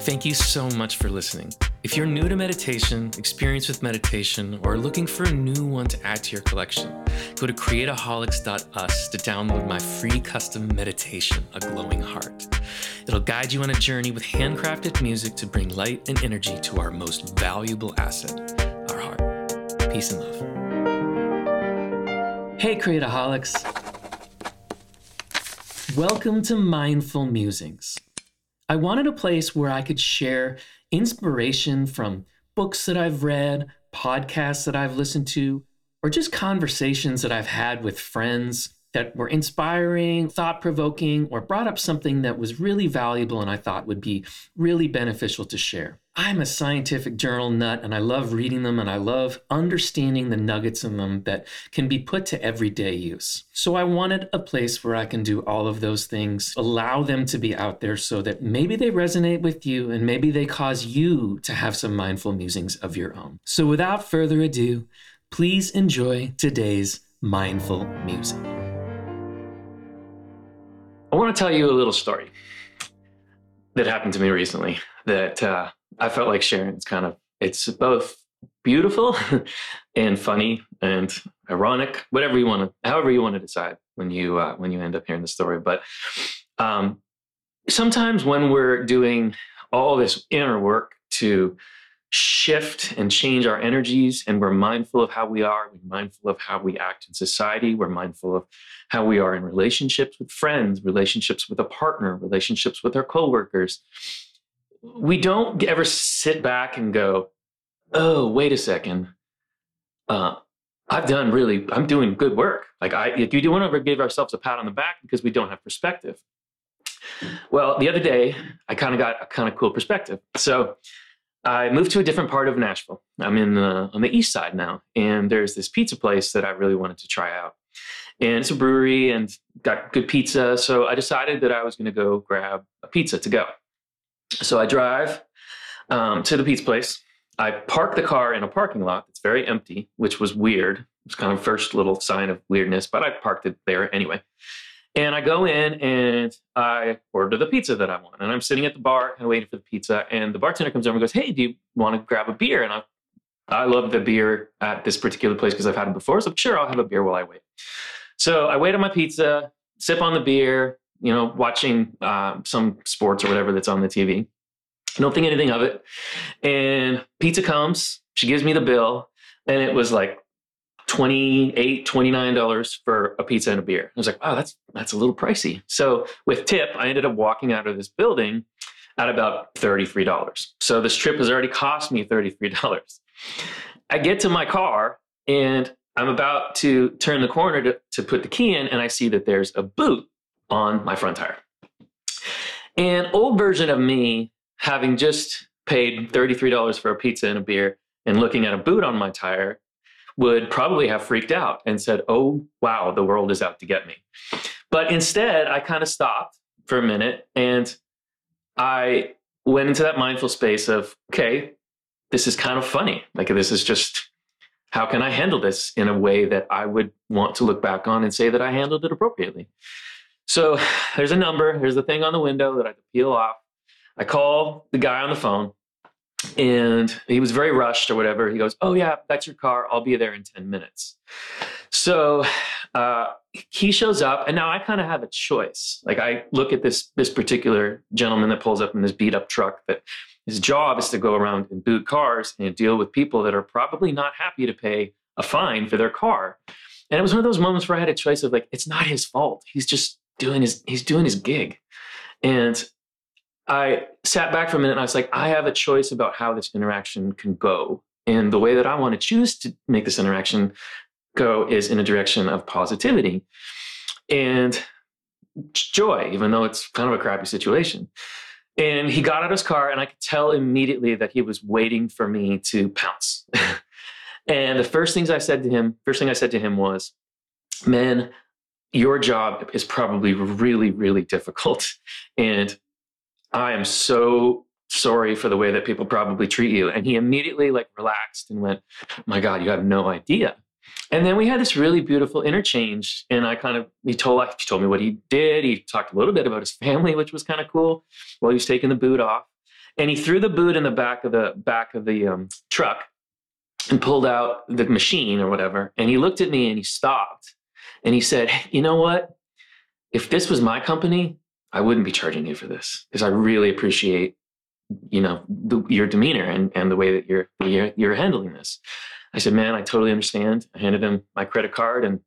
Thank you so much for listening. If you're new to meditation, experienced with meditation, or looking for a new one to add to your collection, go to creataholics.us to download my free custom meditation, A Glowing Heart. It'll guide you on a journey with handcrafted music to bring light and energy to our most valuable asset, our heart. Peace and love. Hey, Creataholics. Welcome to Mindful Musings. I wanted a place where I could share inspiration from books that I've read, podcasts that I've listened to, or just conversations that I've had with friends that were inspiring, thought provoking, or brought up something that was really valuable and I thought would be really beneficial to share. I'm a scientific journal nut and I love reading them and I love understanding the nuggets in them that can be put to everyday use. So I wanted a place where I can do all of those things, allow them to be out there so that maybe they resonate with you and maybe they cause you to have some mindful musings of your own. So without further ado, please enjoy today's mindful musing. I want to tell you a little story that happened to me recently that uh, I felt like sharing. It's kind of it's both beautiful and funny and ironic, whatever you want to, however you want to decide when you uh, when you end up hearing the story. But um, sometimes when we're doing all this inner work to shift and change our energies and we're mindful of how we are. We're mindful of how we act in society. We're mindful of how we are in relationships with friends relationships with a partner relationships with our coworkers. We don't ever sit back and go oh wait a second. Uh, i've done really i'm doing good work. Like i if you don't ever give ourselves a pat on the back because we don't have perspective. Well the other day i kind of got a kind of cool perspective. So I moved to a different part of Nashville. I'm in the, on the east side now, and there's this pizza place that I really wanted to try out. And it's a brewery and got good pizza. So I decided that I was going to go grab a pizza to go. So I drive um, to the pizza place. I park the car in a parking lot that's very empty, which was weird. It was kind of first little sign of weirdness, but I parked it there anyway. And I go in and I order the pizza that I want. And I'm sitting at the bar and waiting for the pizza. And the bartender comes over and goes, Hey, do you want to grab a beer? And I, I love the beer at this particular place because I've had it before. So I'm sure, I'll have a beer while I wait. So I wait on my pizza, sip on the beer, you know, watching uh, some sports or whatever that's on the TV. don't think anything of it. And pizza comes, she gives me the bill, and it was like 28 $29 for a pizza and a beer. I was like, wow, that's that's a little pricey. So with tip, I ended up walking out of this building at about $33. So this trip has already cost me $33. I get to my car and I'm about to turn the corner to, to put the key in, and I see that there's a boot on my front tire. An old version of me, having just paid $33 for a pizza and a beer and looking at a boot on my tire, would probably have freaked out and said, Oh, wow, the world is out to get me. But instead, I kind of stopped for a minute and I went into that mindful space of, okay, this is kind of funny. Like, this is just how can I handle this in a way that I would want to look back on and say that I handled it appropriately? So there's a number, there's a thing on the window that I could peel off. I call the guy on the phone and he was very rushed or whatever. He goes, "Oh yeah, that's your car. I'll be there in ten minutes." So uh, he shows up, and now I kind of have a choice. Like I look at this this particular gentleman that pulls up in this beat up truck that his job is to go around and boot cars and deal with people that are probably not happy to pay a fine for their car. And it was one of those moments where I had a choice of like, it's not his fault. He's just doing his he's doing his gig. And I sat back for a minute and I was like, I have a choice about how this interaction can go. And the way that I want to choose to make this interaction go is in a direction of positivity and joy, even though it's kind of a crappy situation. And he got out of his car, and I could tell immediately that he was waiting for me to pounce. and the first things I said to him, first thing I said to him was, Man, your job is probably really, really difficult. And I am so sorry for the way that people probably treat you. And he immediately like relaxed and went, My God, you have no idea. And then we had this really beautiful interchange. And I kind of, he told, he told me what he did. He talked a little bit about his family, which was kind of cool while he was taking the boot off. and he threw the boot in the back of the back of the um, truck and pulled out the machine or whatever. And he looked at me and he stopped and he said, "You know what? If this was my company, I wouldn't be charging you for this because I really appreciate, you know, the, your demeanor and, and the way that you're, you're you're handling this." I said, "Man, I totally understand." I handed him my credit card and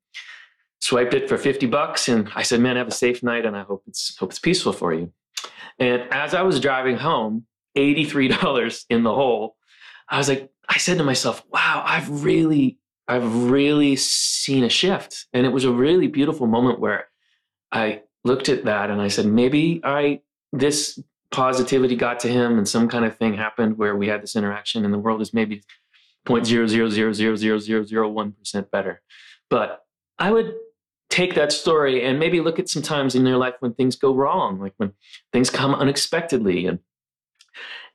swiped it for 50 bucks and I said, "Man, have a safe night and I hope it's hope it's peaceful for you." And as I was driving home, $83 in the hole, I was like, I said to myself, wow, I've really, I've really seen a shift. And it was a really beautiful moment where I looked at that and I said, maybe I, this positivity got to him and some kind of thing happened where we had this interaction and the world is maybe 0.000000001% better. But I would take that story and maybe look at some times in your life when things go wrong, like when things come unexpectedly and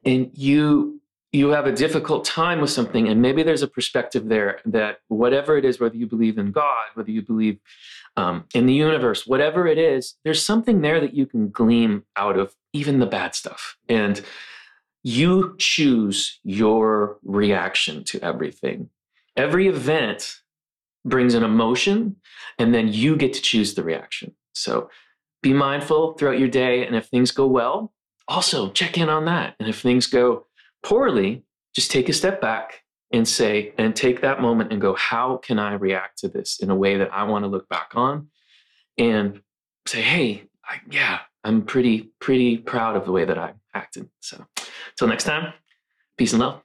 and you you have a difficult time with something and maybe there's a perspective there that whatever it is whether you believe in god whether you believe um, in the universe whatever it is there's something there that you can glean out of even the bad stuff. And you choose your reaction to everything. Every event brings an emotion and then you get to choose the reaction. So be mindful throughout your day and if things go well also check in on that. And if things go poorly, just take a step back and say, and take that moment and go, how can I react to this in a way that I want to look back on? And say, hey, I, yeah, I'm pretty, pretty proud of the way that I acted. So until next time, peace and love.